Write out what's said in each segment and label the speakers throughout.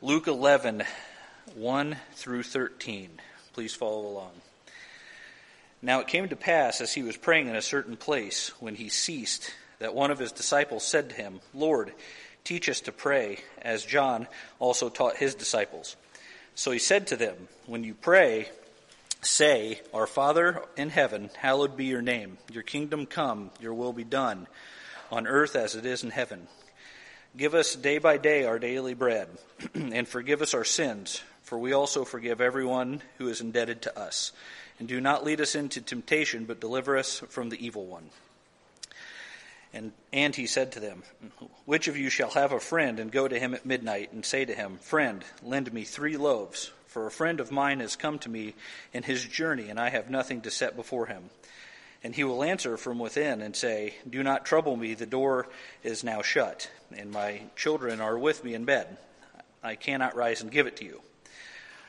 Speaker 1: Luke 11, 1 through 13. Please follow along. Now it came to pass, as he was praying in a certain place, when he ceased, that one of his disciples said to him, Lord, teach us to pray, as John also taught his disciples. So he said to them, When you pray, say, Our Father in heaven, hallowed be your name. Your kingdom come, your will be done, on earth as it is in heaven. Give us day by day our daily bread, and forgive us our sins, for we also forgive everyone who is indebted to us. And do not lead us into temptation, but deliver us from the evil one. And, and he said to them, Which of you shall have a friend and go to him at midnight and say to him, Friend, lend me three loaves, for a friend of mine has come to me in his journey, and I have nothing to set before him. And he will answer from within and say, Do not trouble me, the door is now shut, and my children are with me in bed. I cannot rise and give it to you.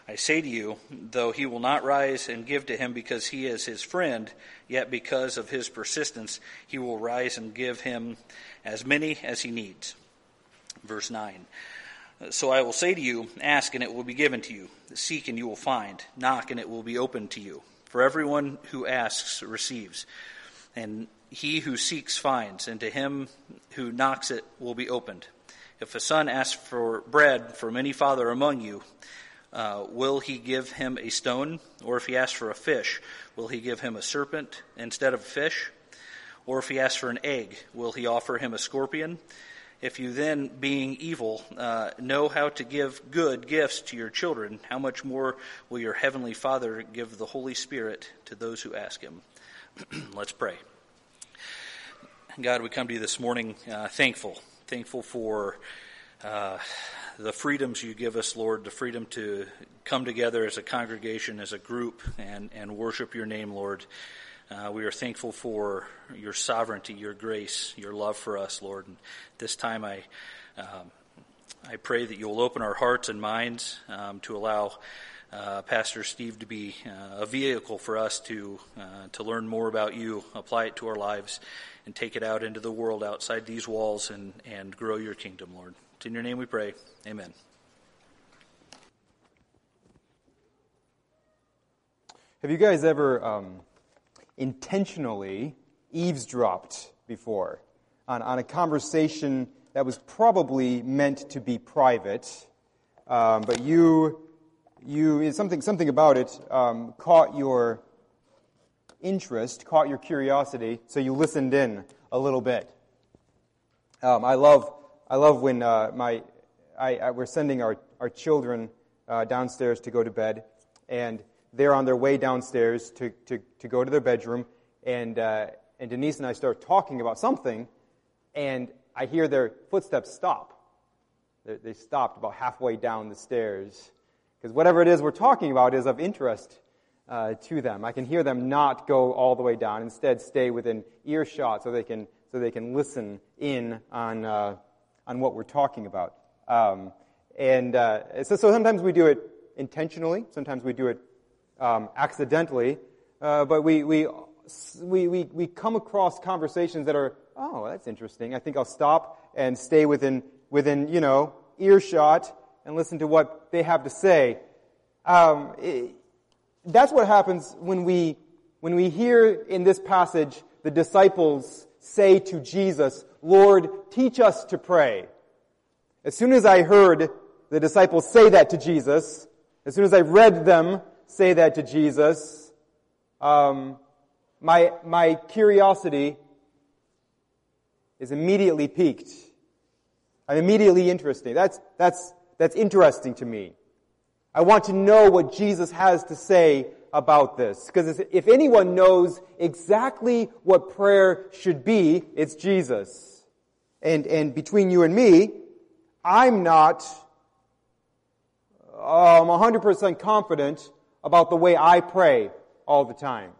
Speaker 1: I say to you, though he will not rise and give to him because he is his friend, yet because of his persistence, he will rise and give him as many as he needs. Verse 9. So I will say to you, ask and it will be given to you. Seek and you will find. Knock and it will be opened to you. For everyone who asks receives, and he who seeks finds, and to him who knocks it will be opened. If a son asks for bread from any father among you, uh, will he give him a stone? Or if he asks for a fish, will he give him a serpent instead of a fish? Or if he asks for an egg, will he offer him a scorpion? If you then, being evil, uh, know how to give good gifts to your children, how much more will your heavenly Father give the Holy Spirit to those who ask him? Let's pray. God, we come to you this morning uh, thankful, thankful for uh, the freedoms you give us, Lord, the freedom to come together as a congregation, as a group, and, and worship your name, Lord. Uh, we are thankful for your sovereignty, your grace, your love for us, Lord. And this time I, um, I pray that you'll open our hearts and minds um, to allow uh, Pastor Steve to be uh, a vehicle for us to uh, to learn more about you, apply it to our lives, and take it out into the world outside these walls and, and grow your kingdom, Lord. It's in your name we pray. Amen.
Speaker 2: Have you guys ever um, intentionally eavesdropped before on, on a conversation that was probably meant to be private, um, but you, you something, something about it um, caught your interest, caught your curiosity, so you listened in a little bit. Um, I love, I love when uh, my, I, I, we're sending our, our children uh, downstairs to go to bed, and they're on their way downstairs to, to, to go to their bedroom, and, uh, and Denise and I start talking about something, and I hear their footsteps stop. They, they stopped about halfway down the stairs. Because whatever it is we're talking about is of interest uh, to them. I can hear them not go all the way down, instead stay within earshot so they can, so they can listen in on, uh, on what we're talking about. Um, and uh, so, so sometimes we do it intentionally, sometimes we do it um, accidentally, uh, but we, we, we, we, we come across conversations that are, oh, that's interesting. I think I'll stop and stay within, within you know, earshot and listen to what they have to say. Um, it, that's what happens when we, when we hear in this passage the disciples say to Jesus, Lord, teach us to pray. As soon as I heard the disciples say that to Jesus, as soon as I read them say that to Jesus, um, my, my curiosity is immediately piqued. I'm immediately interested. That's, that's, that's interesting to me. I want to know what Jesus has to say about this. Because if anyone knows exactly what prayer should be, it's Jesus. And, and between you and me, I'm not I'm um, 100% confident about the way I pray all the time.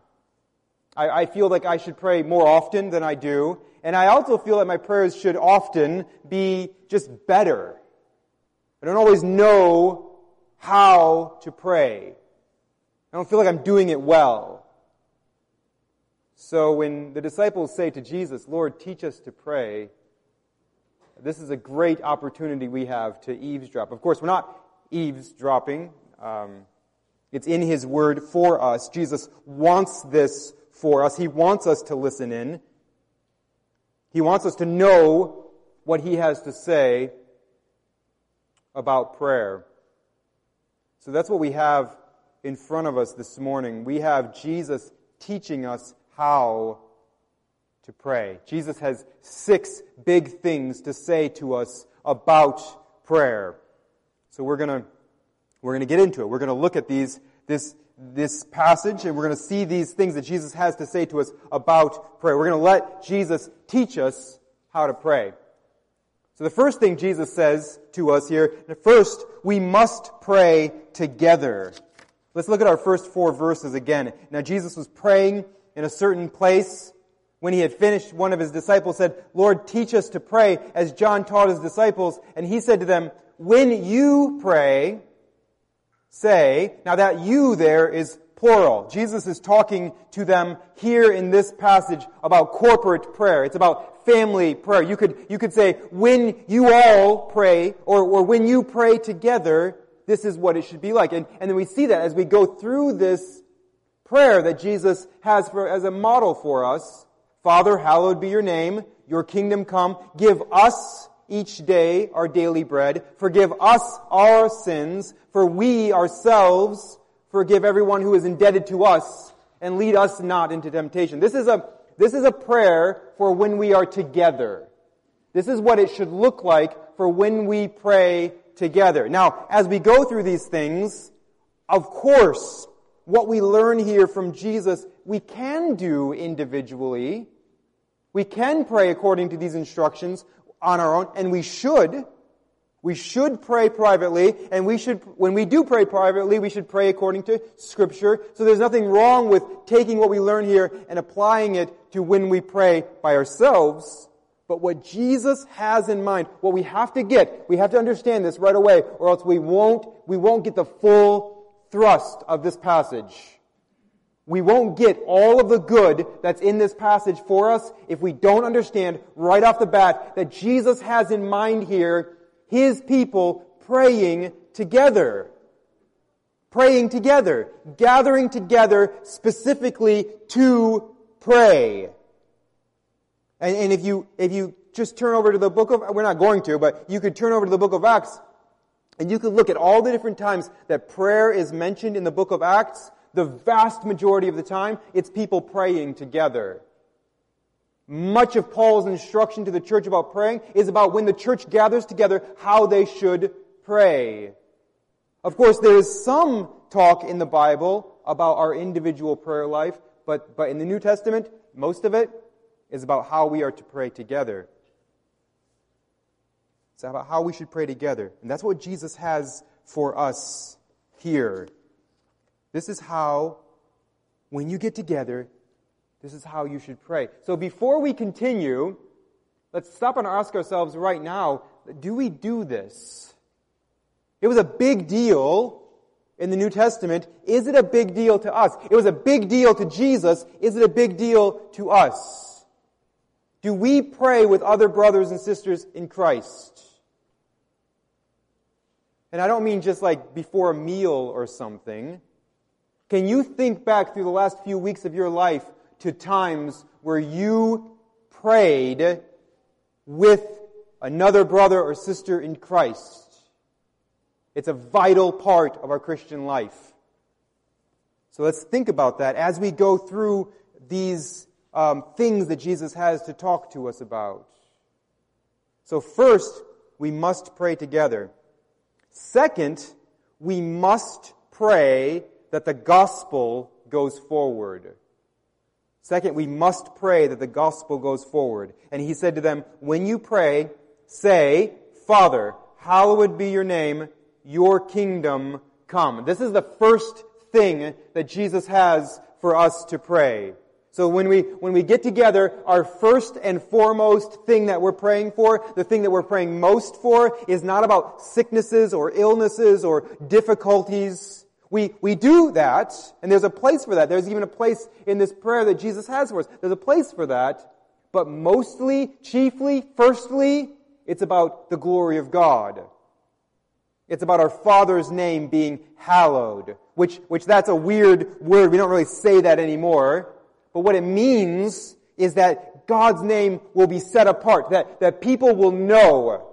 Speaker 2: I, I feel like I should pray more often than I do, and I also feel that my prayers should often be just better. I don't always know how to pray. I don't feel like I'm doing it well. So when the disciples say to Jesus, Lord, teach us to pray, this is a great opportunity we have to eavesdrop. Of course, we're not eavesdropping. Um, it's in His Word for us. Jesus wants this for us. He wants us to listen in. He wants us to know what He has to say about prayer. So that's what we have in front of us this morning. We have Jesus teaching us how to pray. Jesus has six big things to say to us about prayer. So we're going to we're going to get into it. We're going to look at these this this passage and we're going to see these things that Jesus has to say to us about prayer. We're going to let Jesus teach us how to pray. So the first thing Jesus says to us here, first, we must pray together. Let's look at our first four verses again. Now Jesus was praying in a certain place. When he had finished, one of his disciples said, Lord, teach us to pray as John taught his disciples. And he said to them, when you pray, say, now that you there is plural. Jesus is talking to them here in this passage about corporate prayer. It's about family prayer. You could, you could say, when you all pray, or, or when you pray together, this is what it should be like. And, and then we see that as we go through this prayer that Jesus has for, as a model for us. Father, hallowed be your name. Your kingdom come. Give us each day our daily bread. Forgive us our sins, for we ourselves forgive everyone who is indebted to us, and lead us not into temptation. This is a, this is a prayer for when we are together. This is what it should look like for when we pray together. Now, as we go through these things, of course, what we learn here from Jesus, we can do individually. We can pray according to these instructions on our own, and we should. We should pray privately, and we should, when we do pray privately, we should pray according to Scripture. So there's nothing wrong with taking what we learn here and applying it to when we pray by ourselves. But what Jesus has in mind, what we have to get, we have to understand this right away, or else we won't, we won't get the full thrust of this passage. We won't get all of the good that's in this passage for us if we don't understand right off the bat that Jesus has in mind here his people praying together. Praying together. Gathering together specifically to pray. And, and if you, if you just turn over to the book of, we're not going to, but you could turn over to the book of Acts and you could look at all the different times that prayer is mentioned in the book of Acts. The vast majority of the time, it's people praying together. Much of Paul's instruction to the church about praying is about when the church gathers together, how they should pray. Of course, there is some talk in the Bible about our individual prayer life, but, but in the New Testament, most of it is about how we are to pray together. It's about how we should pray together. And that's what Jesus has for us here. This is how, when you get together, this is how you should pray. So before we continue, let's stop and ask ourselves right now, do we do this? It was a big deal in the New Testament. Is it a big deal to us? It was a big deal to Jesus. Is it a big deal to us? Do we pray with other brothers and sisters in Christ? And I don't mean just like before a meal or something. Can you think back through the last few weeks of your life to times where you prayed with another brother or sister in Christ. It's a vital part of our Christian life. So let's think about that as we go through these um, things that Jesus has to talk to us about. So first, we must pray together. Second, we must pray that the gospel goes forward. Second, we must pray that the gospel goes forward. And he said to them, when you pray, say, Father, hallowed be your name, your kingdom come. This is the first thing that Jesus has for us to pray. So when we, when we get together, our first and foremost thing that we're praying for, the thing that we're praying most for, is not about sicknesses or illnesses or difficulties. We, we do that, and there's a place for that. There's even a place in this prayer that Jesus has for us. There's a place for that. But mostly, chiefly, firstly, It's about the glory of God. It's about our Father's name being hallowed, which, which that's a weird word. We don't really say that anymore. But what it means is that God's name will be set apart, that, that people will know.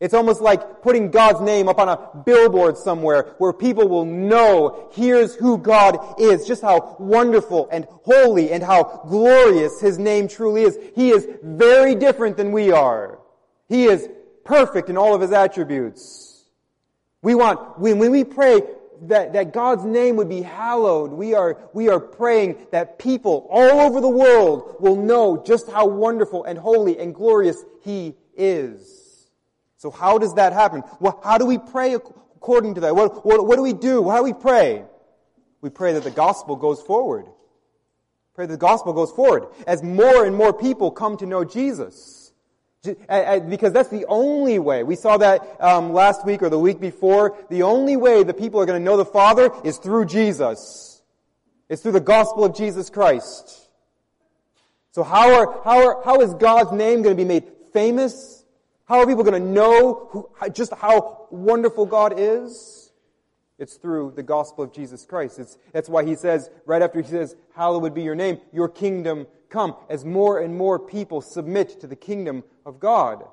Speaker 2: It's almost like putting God's name up on a billboard somewhere where people will know, here's who God is, just how wonderful and holy and how glorious His name truly is. He is very different than we are. He is perfect in all of His attributes. We want, when, when we pray, that, that God's name would be hallowed. We are, we are praying that people all over the world will know just how wonderful and holy and glorious He is. So how does that happen? Well, how do we pray according to that? What, what, what do we do? How do we pray? We pray that the gospel goes forward. Pray that the gospel goes forward as more and more people come to know Jesus. Because that's the only way. We saw that um, last week or the week before. The only way the people are going to know the Father is through Jesus. It's through the gospel of Jesus Christ. So how are, how are, how is God's name going to be made famous? How are people going to know who, just how wonderful God is? It's through the gospel of Jesus Christ. It's, that's why he says, right after he says, hallowed be your name, your kingdom come as more and more people submit to the kingdom of God.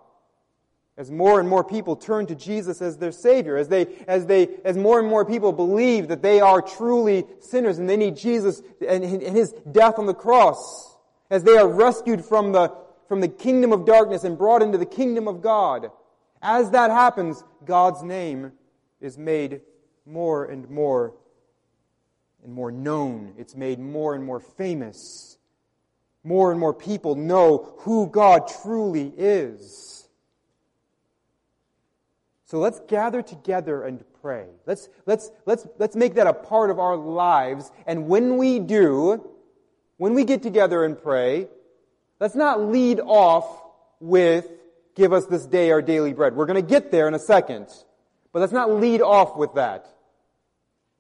Speaker 2: As more and more people turn to Jesus as their Savior, as they, as they, as more and more people believe that they are truly sinners and they need Jesus and His death on the cross, as they are rescued from the, from the kingdom of darkness and brought into the kingdom of God. As that happens, God's name is made more and more and more known. It's made more and more famous more and more people know who God truly is. So let's gather together and pray. Let's, let's, let's, let's make that a part of our lives. And when we do, when we get together and pray, let's not lead off with, give us this day our daily bread. We're going to get there in a second. But let's not lead off with that.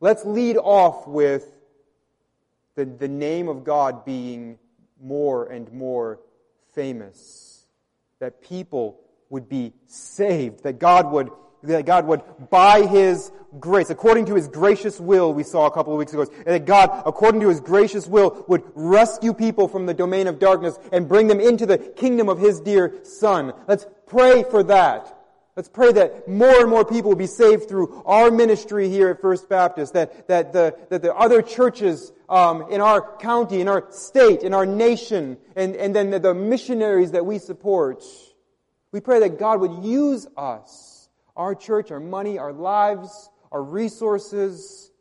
Speaker 2: Let's lead off with the, the name of God being more and more famous. That people would be saved. That God would, that God would, by His grace, according to His gracious will, we saw a couple of weeks ago, that God, according to His gracious will, would rescue people from the domain of darkness and bring them into the kingdom of His dear Son. Let's pray for that. Let's pray that more and more people will be saved through our ministry here at First Baptist, that, that, the, that the other churches um, in our county, in our state, in our nation, and, and then the, the missionaries that we support. We pray that God would use us, our church, our money, our lives, our resources,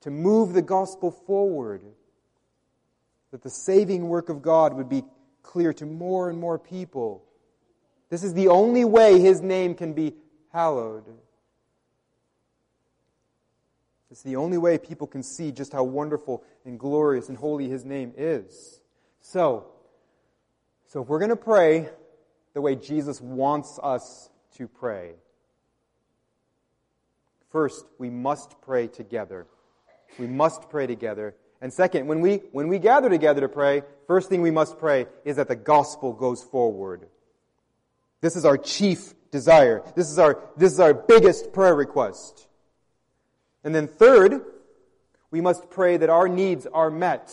Speaker 2: to move the gospel forward. That the saving work of God would be clear to more and more people this is the only way his name can be hallowed. It's the only way people can see just how wonderful and glorious and holy his name is. So, so if we're going to pray the way Jesus wants us to pray, first we must pray together. We must pray together. And second, when we, when we gather together to pray, first thing we must pray is that the gospel goes forward. This is our chief desire. This is our, this is our biggest prayer request. And then third, we must pray that our needs are met.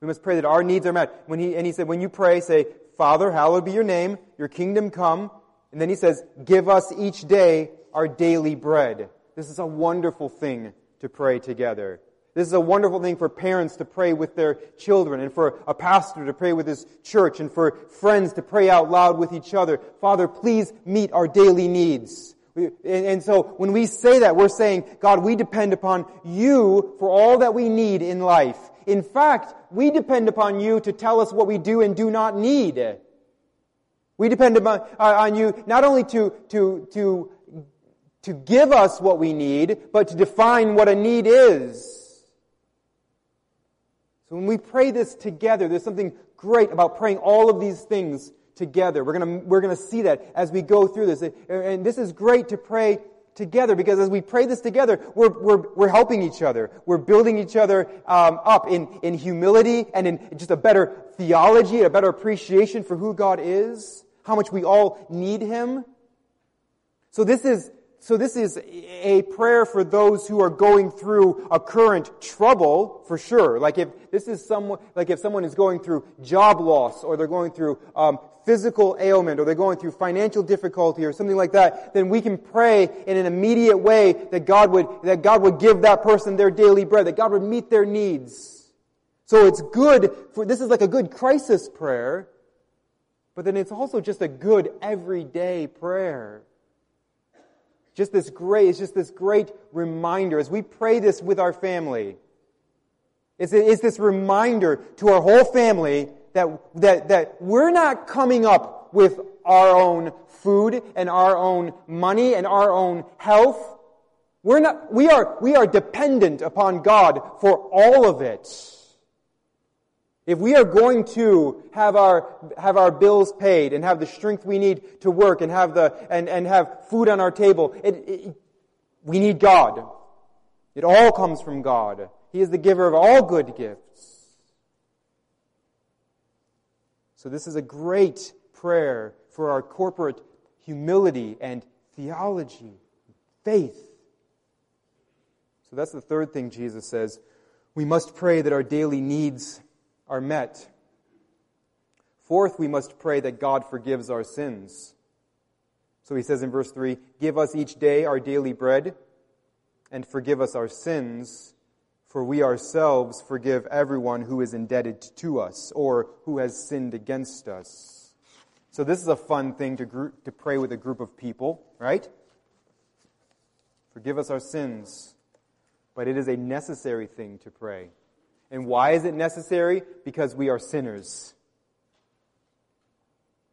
Speaker 2: We must pray that our needs are met. When he, and he said, when you pray, say, Father, hallowed be your name, your kingdom come. And then he says, give us each day our daily bread. This is a wonderful thing to pray together. This is a wonderful thing for parents to pray with their children and for a pastor to pray with his church and for friends to pray out loud with each other. Father, please meet our daily needs. And so when we say that, we're saying, God, we depend upon you for all that we need in life. In fact, we depend upon you to tell us what we do and do not need. We depend upon, uh, on you not only to, to, to, to give us what we need, but to define what a need is. So when we pray this together, there's something great about praying all of these things together. We're gonna, we're gonna see that as we go through this. And this is great to pray together because as we pray this together, we're, we're, we're helping each other. We're building each other um, up in, in humility and in just a better theology, a better appreciation for who God is. How much we all need Him. So this is, so this is a prayer for those who are going through a current trouble, for sure. Like if this is someone, like if someone is going through job loss, or they're going through um, physical ailment, or they're going through financial difficulty, or something like that, then we can pray in an immediate way that God would that God would give that person their daily bread, that God would meet their needs. So it's good for, this is like a good crisis prayer, but then it's also just a good everyday prayer. Just this great, it's just this great reminder as we pray this with our family. It's, it's this reminder to our whole family that, that, that we're not coming up with our own food and our own money and our own health. We're not, we are, we are dependent upon God for all of it. If we are going to have our, have our bills paid and have the strength we need to work and have the, and, and have food on our table, it, it, we need God. It all comes from God. He is the giver of all good gifts. So this is a great prayer for our corporate humility and theology, faith. So that's the third thing Jesus says. We must pray that our daily needs are met. Fourth, we must pray that God forgives our sins. So he says in verse 3 Give us each day our daily bread, and forgive us our sins, for we ourselves forgive everyone who is indebted to us or who has sinned against us. So this is a fun thing to, group, to pray with a group of people, right? Forgive us our sins. But it is a necessary thing to pray. And why is it necessary? Because we are sinners.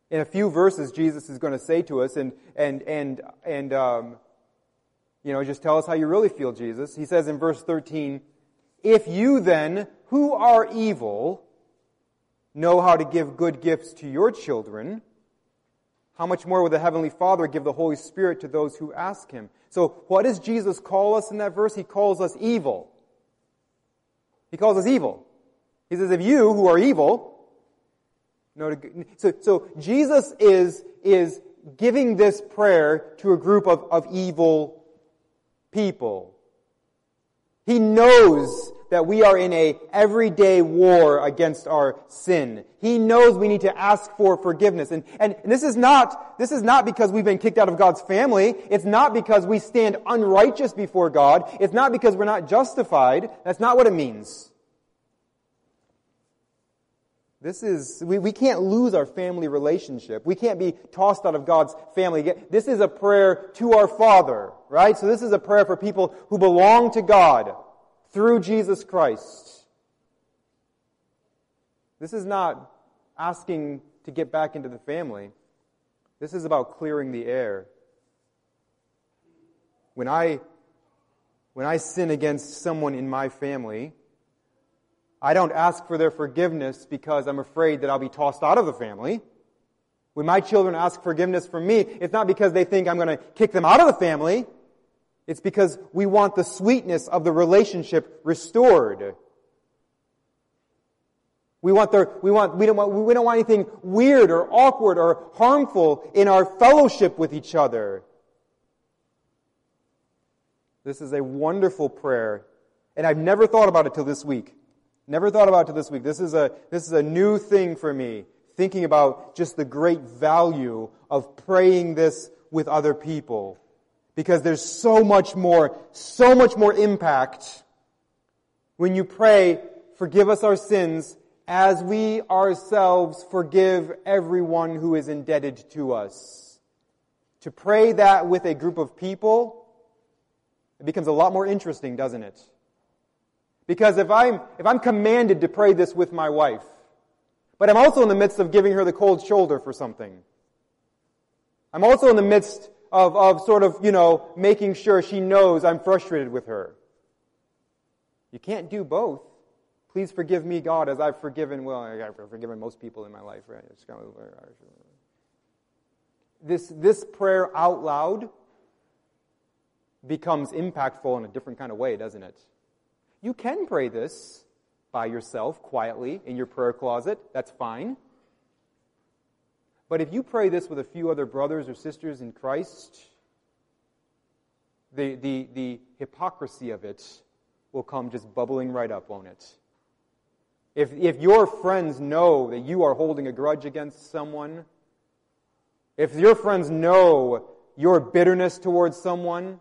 Speaker 2: In a few verses, Jesus is going to say to us, and, and, and, and um, you know, just tell us how you really feel, Jesus. He says in verse 13, If you then, who are evil, know how to give good gifts to your children, how much more will the Heavenly Father give the Holy Spirit to those who ask Him? So, what does Jesus call us in that verse? He calls us evil. He calls us evil. He says, if you who are evil, so, so Jesus is, is giving this prayer to a group of, of evil people. He knows that we are in a everyday war against our sin. He knows we need to ask for forgiveness. And, and, and, this is not, this is not because we've been kicked out of God's family. It's not because we stand unrighteous before God. It's not because we're not justified. That's not what it means. This is, we, we can't lose our family relationship. We can't be tossed out of God's family. This is a prayer to our Father, right? So this is a prayer for people who belong to God through Jesus Christ. This is not asking to get back into the family. This is about clearing the air. When I, when I sin against someone in my family, I don't ask for their forgiveness because I'm afraid that I'll be tossed out of the family. When my children ask forgiveness from me, it's not because they think I'm going to kick them out of the family. It's because we want the sweetness of the relationship restored. We want the, we want, we don't want, we don't want anything weird or awkward or harmful in our fellowship with each other. This is a wonderful prayer, and I've never thought about it till this week. Never thought about it this week. This is a, this is a new thing for me, thinking about just the great value of praying this with other people because there's so much more, so much more impact when you pray, forgive us our sins as we ourselves forgive everyone who is indebted to us. To pray that with a group of people, it becomes a lot more interesting, doesn't it? Because if I'm, if I'm commanded to pray this with my wife, but I'm also in the midst of giving her the cold shoulder for something, I'm also in the midst of, of sort of, you know, making sure she knows I'm frustrated with her. You can't do both. Please forgive me, God, as I've forgiven, well, I've forgiven most people in my life, right? This, this prayer out loud becomes impactful in a different kind of way, doesn't it? You can pray this by yourself, quietly, in your prayer closet. That's fine. But if you pray this with a few other brothers or sisters in Christ, the, the, the hypocrisy of it will come just bubbling right up, won't it? If, if your friends know that you are holding a grudge against someone, if your friends know your bitterness towards someone,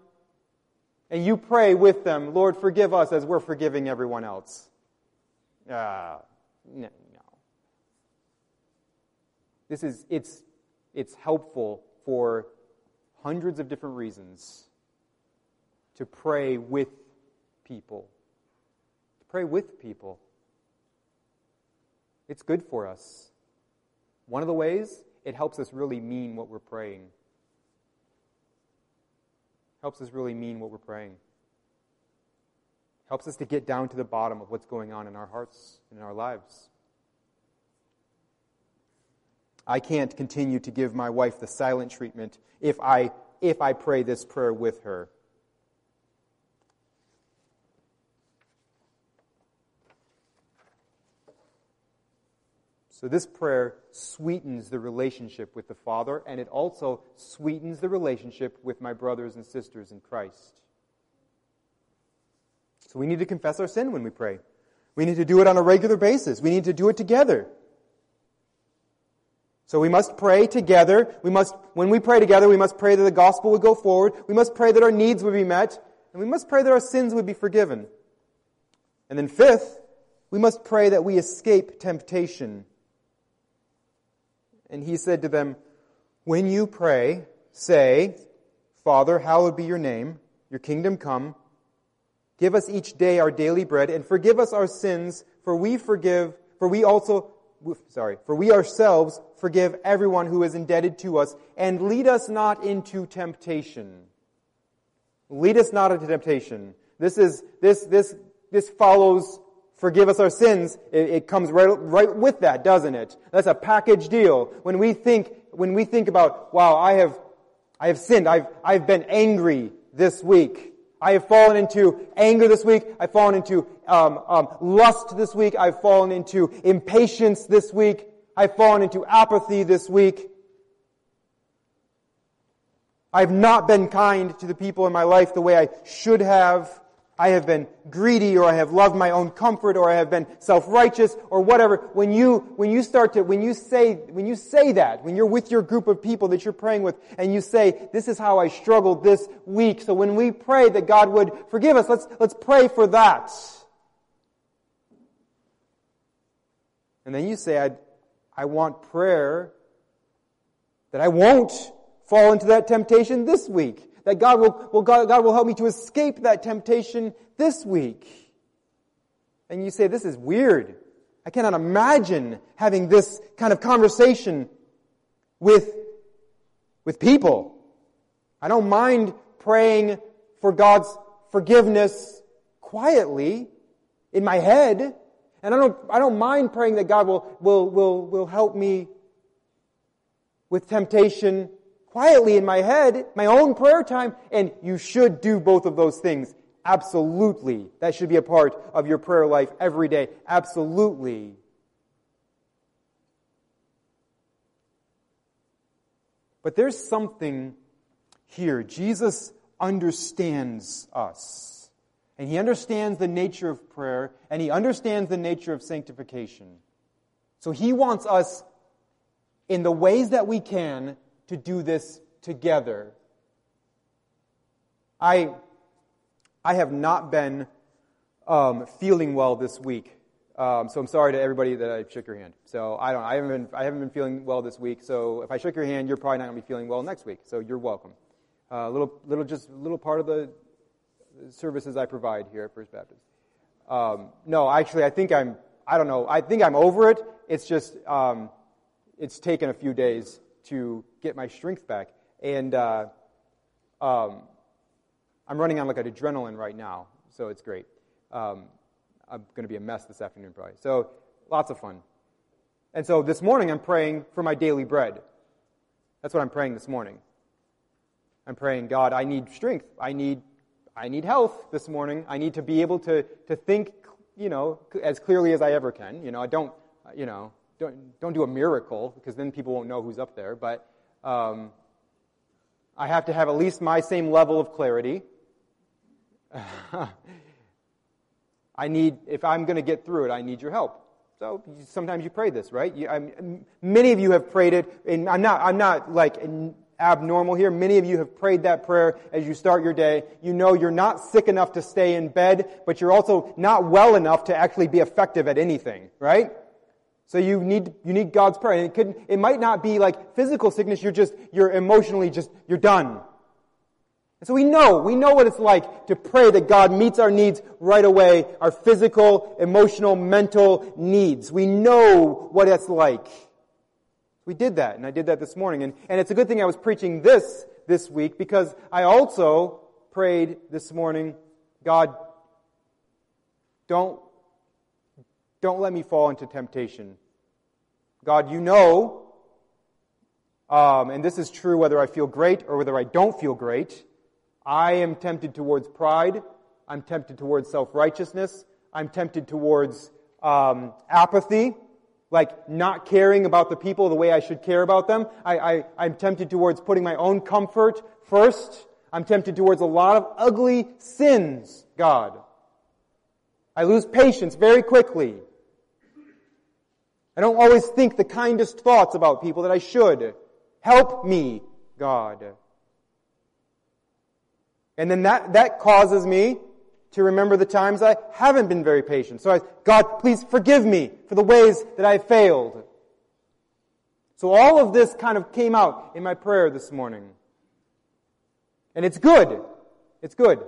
Speaker 2: and you pray with them, Lord, forgive us as we're forgiving everyone else. Uh, no, no. This is, it's, it's helpful for hundreds of different reasons to pray with people. To pray with people. It's good for us. One of the ways, it helps us really mean what we're praying. Helps us really mean what we're praying. Helps us to get down to the bottom of what's going on in our hearts and in our lives. I can't continue to give my wife the silent treatment if I, if I pray this prayer with her. So this prayer sweetens the relationship with the Father, and it also sweetens the relationship with my brothers and sisters in Christ. So we need to confess our sin when we pray. We need to do it on a regular basis. We need to do it together. So we must pray together. We must, when we pray together, we must pray that the gospel would go forward. We must pray that our needs would be met. And we must pray that our sins would be forgiven. And then fifth, we must pray that we escape temptation. And he said to them, When you pray, say, Father, hallowed be your name, your kingdom come. Give us each day our daily bread, and forgive us our sins, for we forgive, for we also, sorry, for we ourselves forgive everyone who is indebted to us, and lead us not into temptation. Lead us not into temptation. This is, this, this, this follows forgive us our sins, it, it, comes right, right with that, doesn't it? That's a package deal. When we think, when we think about, wow, I have, I have sinned, I've, I've been angry this week. I have fallen into anger this week. I've fallen into um, um, lust this week. I've fallen into impatience this week. I've fallen into apathy this week. I've not been kind to the people in my life the way I should have. I have been greedy or I have loved my own comfort or I have been self-righteous or whatever. When you, when you start to, when you say, when you say that, when you're with your group of people that you're praying with and you say, this is how I struggled this week. So when we pray that God would forgive us, let's, let's pray for that. And then you say, I, I want prayer that I won't fall into that temptation this week that God will, will God, God will help me to escape that temptation this week. And you say, this is weird. I cannot imagine having this kind of conversation with, with people. I don't mind praying for God's forgiveness quietly in my head. And I don't, I don't mind praying that God will, will, will, will help me with temptation quietly in my head, my own prayer time, and you should do both of those things. Absolutely. That should be a part of your prayer life every day. Absolutely. But there's something here. Jesus understands us. And he understands the nature of prayer, and he understands the nature of sanctification. So he wants us, in the ways that we can, to do this together. I, I have not been um, feeling well this week. Um, so I'm sorry to everybody that I shook your hand. So I don't, I haven't been, I haven't been feeling well this week. So if I shook your hand, you're probably not going to be feeling well next week. So you're welcome. A uh, little, little, just a little part of the services I provide here at First Baptist. Um, no, actually, I think I'm, I don't know, I think I'm over it. It's just, um, it's taken a few days to get my strength back. And uh, um, I'm running on like an adrenaline right now, so it's great. Um, I'm going to be a mess this afternoon, probably. So lots of fun. And so this morning I'm praying for my daily bread. That's what I'm praying this morning. I'm praying, God, I need strength. I need, I need health this morning. I need to be able to, to think, you know, as clearly as I ever can. You know, I don't, you know, don't, don't do a miracle because then people won't know who's up there, but um, I have to have at least my same level of clarity. I need, if I'm going to get through it, I need your help. So sometimes you pray this, right? You, many of you have prayed it, and I'm not, I'm not like abnormal here. Many of you have prayed that prayer as you start your day. You know you're not sick enough to stay in bed, but you're also not well enough to actually be effective at anything, right? So you need, you need God's prayer. And it could, it might not be like physical sickness. You're just, you're emotionally just, you're done. And so we know, we know what it's like to pray that God meets our needs right away, our physical, emotional, mental needs. We know what it's like. We did that, and I did that this morning. And, and it's a good thing I was preaching this this week because I also prayed this morning, God, don't, don't let me fall into temptation. God, you know, um, and this is true whether I feel great or whether I don't feel great. I am tempted towards pride. I'm tempted towards self-righteousness. I'm tempted towards um, apathy, like not caring about the people the way I should care about them. I, I, I'm tempted towards putting my own comfort first. I'm tempted towards a lot of ugly sins, God. I lose patience very quickly. I don't always think the kindest thoughts about people that I should. Help me, God. And then that, that causes me to remember the times I haven't been very patient. So I, God, please forgive me for the ways that I failed. So all of this kind of came out in my prayer this morning. And it's good. It's good.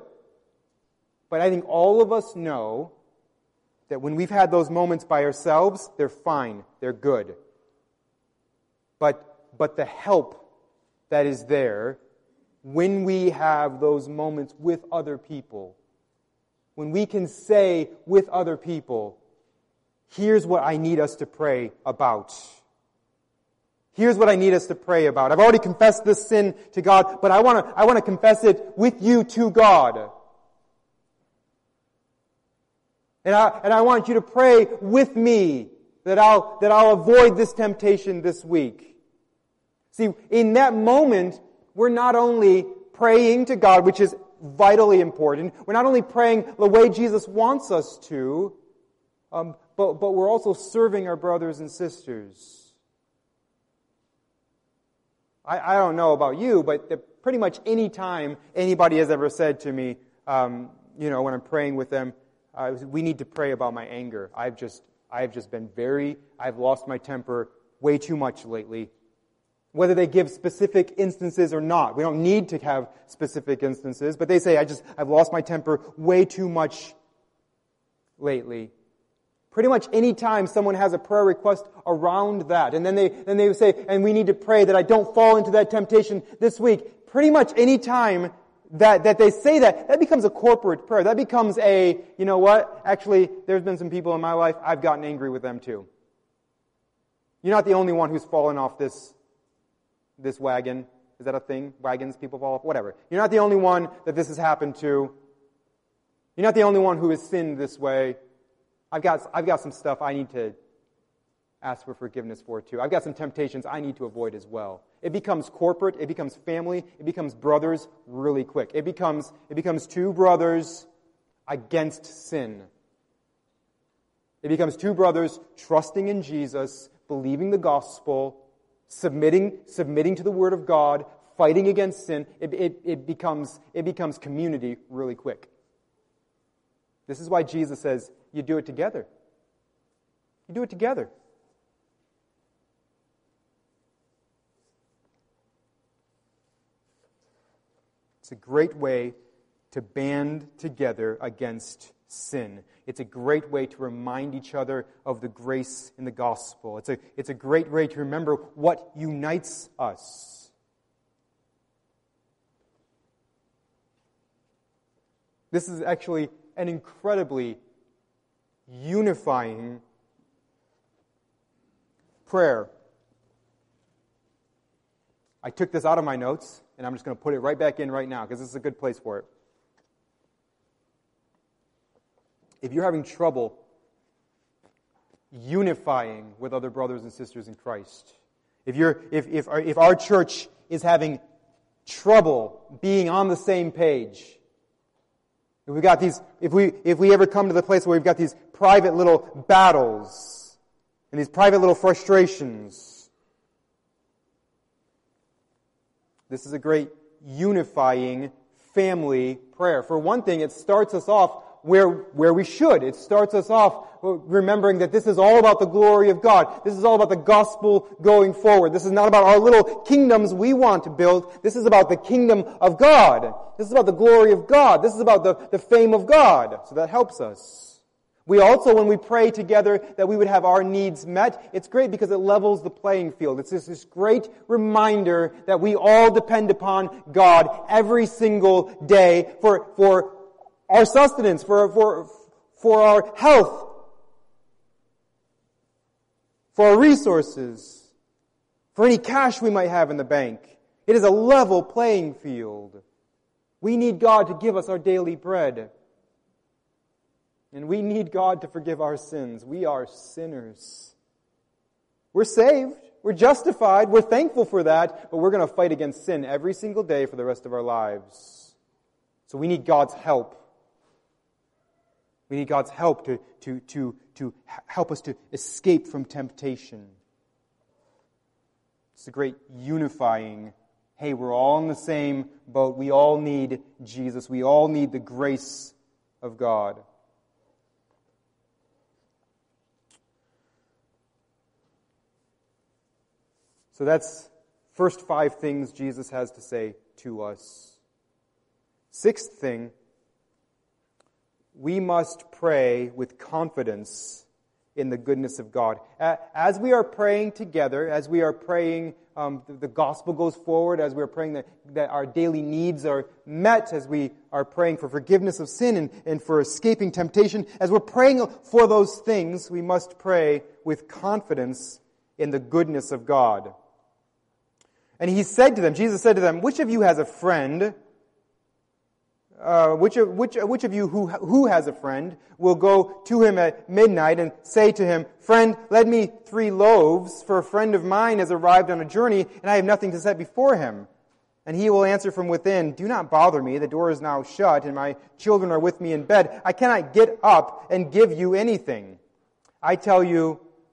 Speaker 2: But I think all of us know that when we've had those moments by ourselves, they're fine. They're good. But, but the help that is there when we have those moments with other people, when we can say with other people, here's what I need us to pray about. Here's what I need us to pray about. I've already confessed this sin to God, but I want to, I want to confess it with you to God. And I, and I want you to pray with me that I'll, that I'll avoid this temptation this week. See, in that moment, we're not only praying to God, which is vitally important, we're not only praying the way Jesus wants us to, um, but, but we're also serving our brothers and sisters. I, I don't know about you, but pretty much any time anybody has ever said to me, um, you know, when I'm praying with them, we need to pray about my anger. I've just, I've just been very, I've lost my temper way too much lately whether they give specific instances or not. We don't need to have specific instances, but they say, I just, I've lost my temper way too much lately. Pretty much any time someone has a prayer request around that, and then they, then they say, and we need to pray that I don't fall into that temptation this week. Pretty much any time that, that they say that, that becomes a corporate prayer. That becomes a, you know what? Actually, there's been some people in my life, I've gotten angry with them too. You're not the only one who's fallen off this this wagon. Is that a thing? Wagons people fall off? Whatever. You're not the only one that this has happened to. You're not the only one who has sinned this way. I've got, I've got some stuff I need to ask for forgiveness for too. I've got some temptations I need to avoid as well. It becomes corporate, it becomes family, it becomes brothers really quick. It becomes, it becomes two brothers against sin. It becomes two brothers trusting in Jesus, believing the gospel, submitting, submitting to the Word of God, fighting against sin, it, it, it, becomes, it becomes community really quick. This is why Jesus says, you do it together. You do it together. It's a great way to band together against sin. It's a great way to remind each other of the grace in the gospel. It's a, it's a great way to remember what unites us. This is actually an incredibly unifying prayer. I took this out of my notes, and I'm just going to put it right back in right now because this is a good place for it. if you're having trouble unifying with other brothers and sisters in Christ. If, you're, if, if, our, if our church is having trouble being on the same page, if we got these, if we, if we ever come to the place where we've got these private little battles and these private little frustrations, this is a great unifying family prayer. For one thing, it starts us off where, where we should. It starts us off remembering that this is all about the glory of God. This is all about the gospel going forward. This is not about our little kingdoms we want to build. This is about the kingdom of God. This is about the glory of God. This is about the, the fame of God. So that helps us. We also, when we pray together that we would have our needs met, it's great because it levels the playing field. It's this, this great reminder that we all depend upon God every single day for, for our sustenance, for, for, for our health, for our resources, for any cash we might have in the bank. It is a level playing field. We need God to give us our daily bread. And we need God to forgive our sins. We are sinners. We're saved. We're justified. We're thankful for that, but we're going to fight against sin every single day for the rest of our lives. So we need God's help. We need God's help to, to, to, to help us to escape from temptation. It's a great unifying. Hey, we're all in the same boat. We all need Jesus. We all need the grace of God. So that's first five things Jesus has to say to us. Sixth thing, we must pray with confidence in the goodness of God. As we are praying together, as we are praying, um, the gospel goes forward, as we are praying that, that our daily needs are met, as we are praying for forgiveness of sin and, and for escaping temptation, as we're praying for those things, we must pray with confidence in the goodness of God. And he said to them, Jesus said to them, which of you has a friend uh, which, of, which, which of you who, who has a friend will go to him at midnight and say to him, Friend, lend me three loaves, for a friend of mine has arrived on a journey, and I have nothing to set before him. And he will answer from within, Do not bother me, the door is now shut, and my children are with me in bed. I cannot get up and give you anything. I tell you,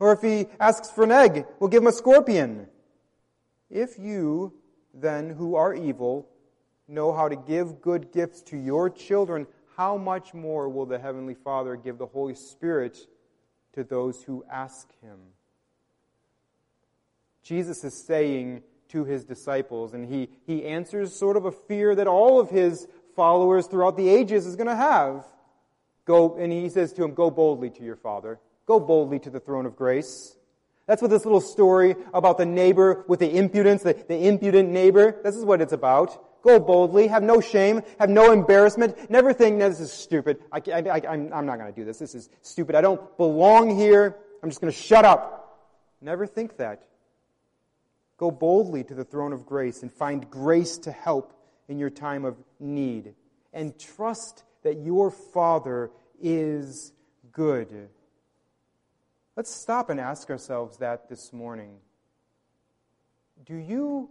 Speaker 2: Or if he asks for an egg, we'll give him a scorpion? If you, then, who are evil, know how to give good gifts to your children, how much more will the Heavenly Father give the Holy Spirit to those who ask Him? Jesus is saying to his disciples, and he, he answers sort of a fear that all of his followers throughout the ages is going to have. Go, and he says to him, Go boldly to your Father. Go boldly to the throne of grace. That's what this little story about the neighbor with the impudence, the, the impudent neighbor, this is what it's about. Go boldly. Have no shame. Have no embarrassment. Never think, no, this is stupid. I, am not going to do this. This is stupid. I don't belong here. I'm just going to shut up. Never think that. Go boldly to the throne of grace and find grace to help in your time of need. And trust that your Father is good. Let's stop and ask ourselves that this morning. Do you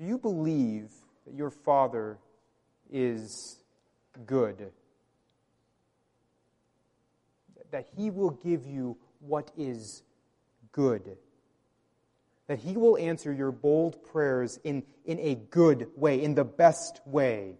Speaker 2: Do you believe that your Father is good? That He will give you what is good? That He will answer your bold prayers in, in a good way, in the best way?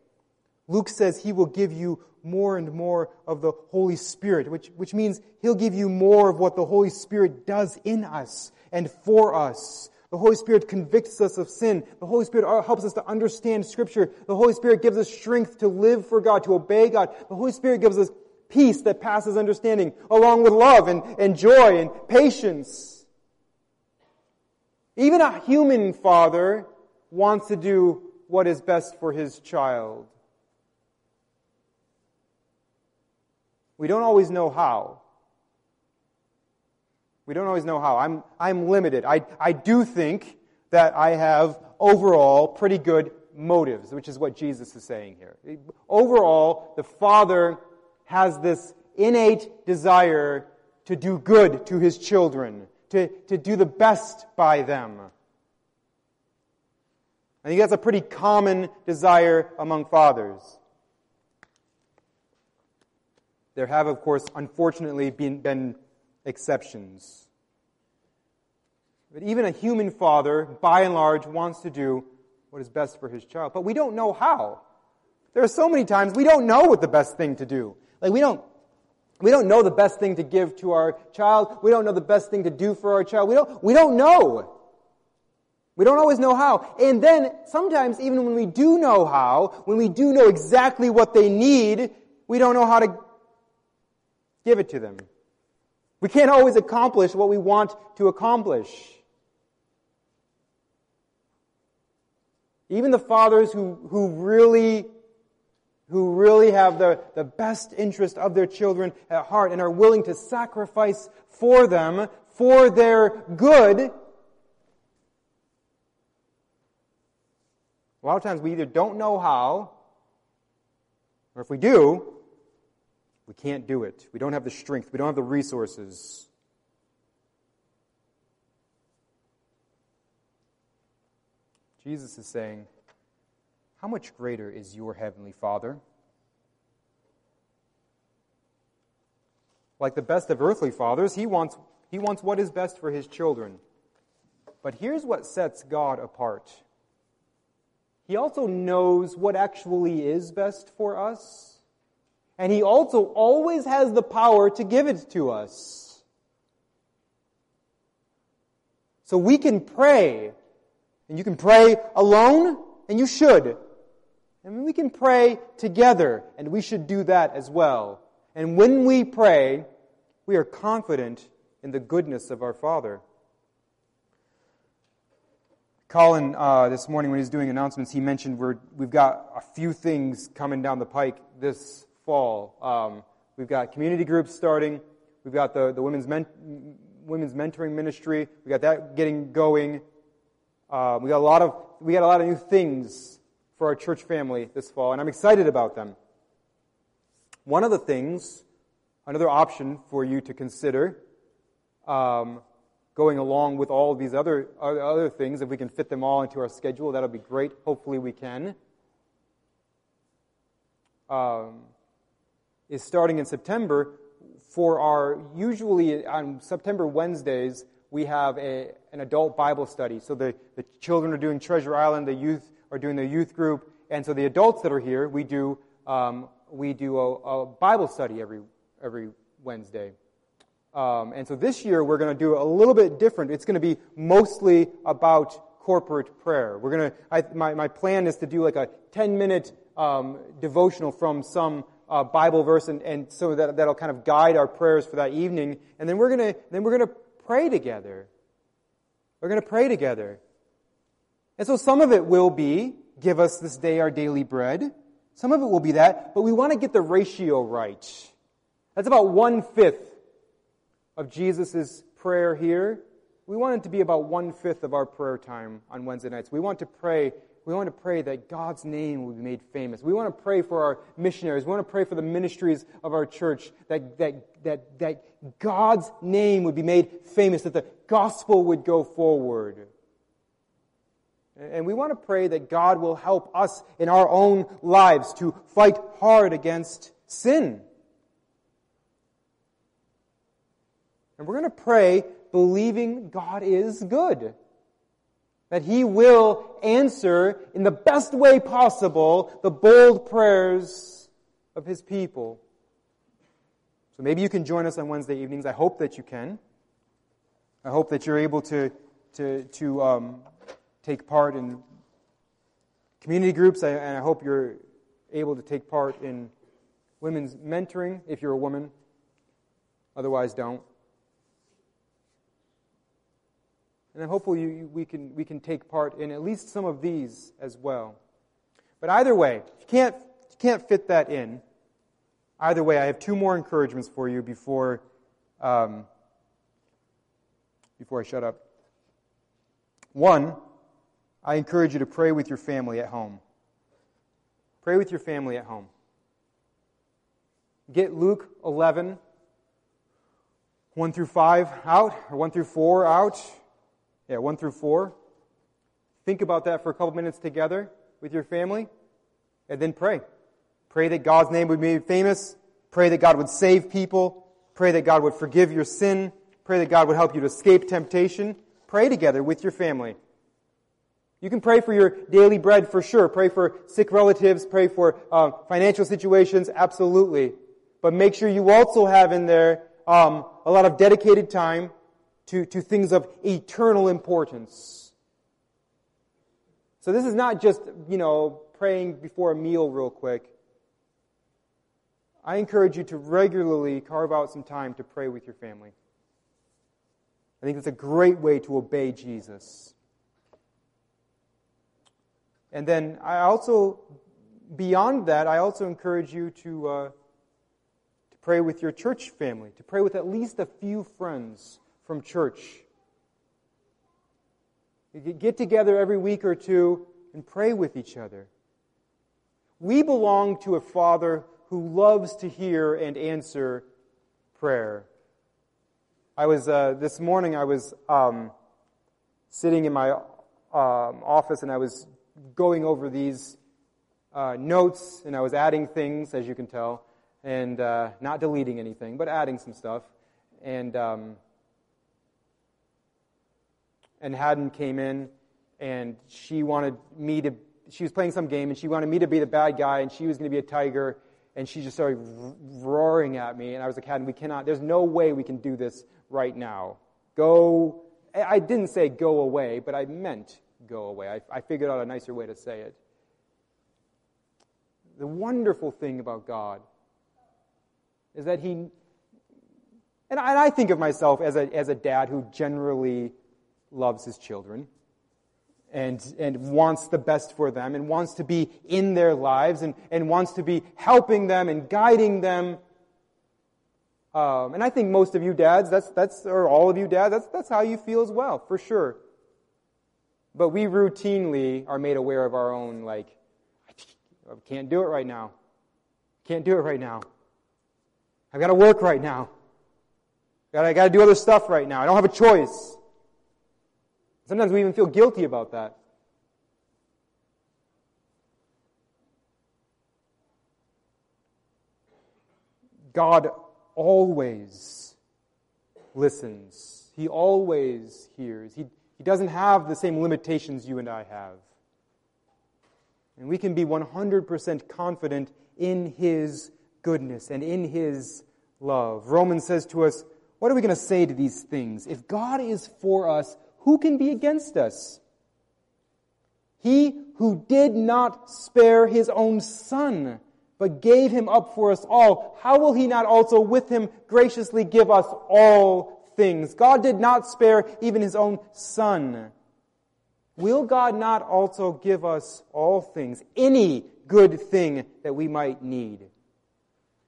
Speaker 2: Luke says He will give you more and more of the Holy Spirit, which, which means He'll give you more of what the Holy Spirit does in us and for us the Holy Spirit convicts us of sin. The Holy Spirit uh, helps us to understand Scripture. The Holy Spirit gives us strength to live for God, to obey God. The Holy Spirit gives us peace that passes understanding, along with love and, and joy and patience. Even a human father wants to do what is best for his child. We don't always know how. We don't always know how. I'm, I'm limited. I, I do think that I have overall pretty good motives, which is what Jesus is saying here. Overall, the Father has this innate desire to do good to his children, to, to do the best by them. I think that's a pretty common desire among fathers. There have, of course, unfortunately been, been exceptions. But even a human father, by and large, wants to do what is best for his child. But we don't know how. There are so many times we don't know what the best thing to do. Like we don't, we don't know the best thing to give to our child. We don't know the best thing to do for our child. We don't, we don't know. We don't always know how. And then sometimes even when we do know how, when we do know exactly what they need, we don't know how to give it to them. We can't always accomplish what we want to accomplish. Even the fathers who, who really who really have the, the best interest of their children at heart and are willing to sacrifice for them, for their good. A lot of times we either don't know how, or if we do, we can't do it. We don't have the strength. We don't have the resources. Jesus is saying, How much greater is your heavenly Father? Like the best of earthly fathers, he wants, he wants what is best for his children. But here's what sets God apart He also knows what actually is best for us, and He also always has the power to give it to us. So we can pray and you can pray alone, and you should. And we can pray together, and we should do that as well. And when we pray, we are confident in the goodness of our Father. Colin, uh, this morning when he was doing announcements, he mentioned we have got a few things coming down the pike this fall. Um, we've got community groups starting. We've got the, the women's, men, women's mentoring ministry. We've got that getting going. Uh, we got a lot of we got a lot of new things for our church family this fall, and I'm excited about them. One of the things, another option for you to consider, um, going along with all of these other other things, if we can fit them all into our schedule, that'll be great. Hopefully, we can. Um, is starting in September for our usually on September Wednesdays we have a, an adult Bible study. So the, the children are doing Treasure Island, the youth are doing the youth group, and so the adults that are here, we do, um, we do a, a, Bible study every, every Wednesday. Um, and so this year we're going to do a little bit different. It's going to be mostly about corporate prayer. We're going to, my, my plan is to do like a 10 minute um, devotional from some uh, Bible verse, and, and so that, that'll kind of guide our prayers for that evening. And then we're to, then we're to pray together. We're to pray together. And so some of it will be, give us this day our daily bread. Some of it will be that, but we want to get the ratio right. That's about one fifth of Jesus' prayer here. We want it to be about one fifth of our prayer time on Wednesday nights. We want to pray we want to pray that God's name will be made famous. We want to pray for our missionaries. We want to pray for the ministries of our church, that, that, that, that God's name would be made famous, that the gospel would go forward. And we want to pray that God will help us in our own lives to fight hard against sin. And we're going to pray believing God is good that He will answer in the best way possible the bold prayers of His people. So maybe you can join us on Wednesday evenings. I hope that you can. I hope that you're able to, to, to um, take part in community groups, and I hope you're able to take part in women's mentoring if you're a woman. Otherwise, don't. And hopefully you, we, can, we can take part in at least some of these as well. But either way, if you can't, if you can't fit that in, either way, I have two more encouragements for you before, um, before I shut up. One, I encourage you to pray with your family at home. Pray with your family at home. Get Luke 11, 1 through 5 out, or 1 through 4 out. Yeah, 1 through 4. Think about that for a couple minutes together with your family, and then pray. Pray that God's name would be famous. Pray that God would save people. Pray that God would forgive your sin. Pray that God would help you to escape temptation. Pray together with your family. You can pray for your daily bread for sure. Pray for sick relatives. Pray for uh, financial situations. Absolutely. But make sure you also have in there um, a lot of dedicated time to, to things of eternal importance. So this is not just, you know, praying before a meal real quick. I encourage you to regularly carve out some time to pray with your family. I think it's a great way to obey Jesus. And then I also, beyond that, I also encourage you to, uh, to pray with your church family, to pray with at least a few friends from church. You get together every week or two and pray with each other. We belong to a Father who loves to hear and answer prayer. I was, uh, this morning, I was um, sitting in my um, office and I was going over these uh, notes and I was adding things, as you can tell, and uh, not deleting anything, but adding some stuff. And um, and Haddon came in, and she wanted me to. She was playing some game, and she wanted me to be the bad guy, and she was going to be a tiger. And she just started roaring at me, and I was like, Haddon, we cannot. There's no way we can do this right now. Go. I didn't say go away, but I meant go away. I, I figured out a nicer way to say it. The wonderful thing about God is that He, and I think of myself as a, as a dad who generally loves his children and, and wants the best for them and wants to be in their lives and, and wants to be helping them and guiding them. Um, and I think most of you dads, that's, that's, or all of you dads, that's, that's how you feel as well, for sure. But we routinely are made aware of our own, like, I can't do it right now. Can't do it right now. I've got to work right now. I got to do other stuff right now. I don't have a choice. Sometimes we even feel guilty about that. God always listens. He always hears. He, he doesn't have the same limitations you and I have. And we can be 100% confident in His goodness and in His love. Romans says to us, What are we going to say to these things? If God is for us, who can be against us? He who did not spare his own son, but gave him up for us all, how will he not also with him graciously give us all things. God did not spare even his own son. Will God not also give us all things, any good thing that we might need?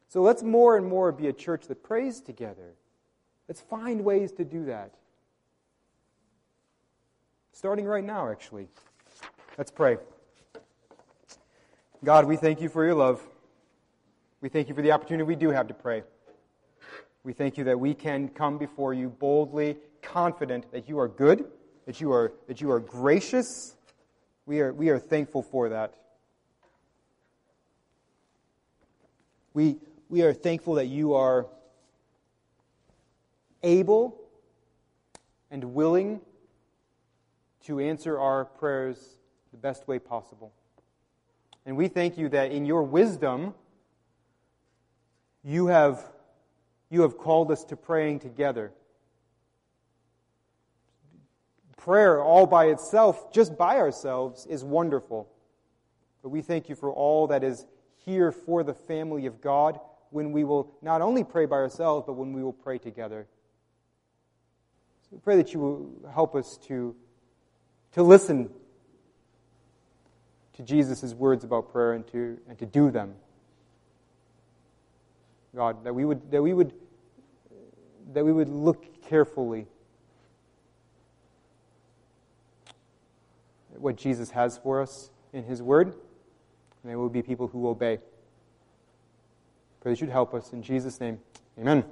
Speaker 2: So let's more and more be a church that prays together. Let's find ways to do that. Starting right now, actually. Let's pray. God, we thank you for your love. We thank you for the opportunity we do have to pray. We thank you that we can come before you boldly, confident that you are good, that you are, that you are gracious. We are, we are thankful for that. We, we are thankful that you are able and willing to answer our prayers the best way possible. And we thank you that in your wisdom, you have you have called us to praying together. Prayer all by itself, just by ourselves, is wonderful. But we thank you for all that is here for the family of God when we will not only pray by ourselves, but when we will pray together. So we pray that you will help us to, to listen to Jesus' words about prayer and to, and to do them. God, that we would, that we would, that we would look carefully at what Jesus has for us in His Word, and we will be people who obey. Pray that you'd help us. In Jesus' name, amen.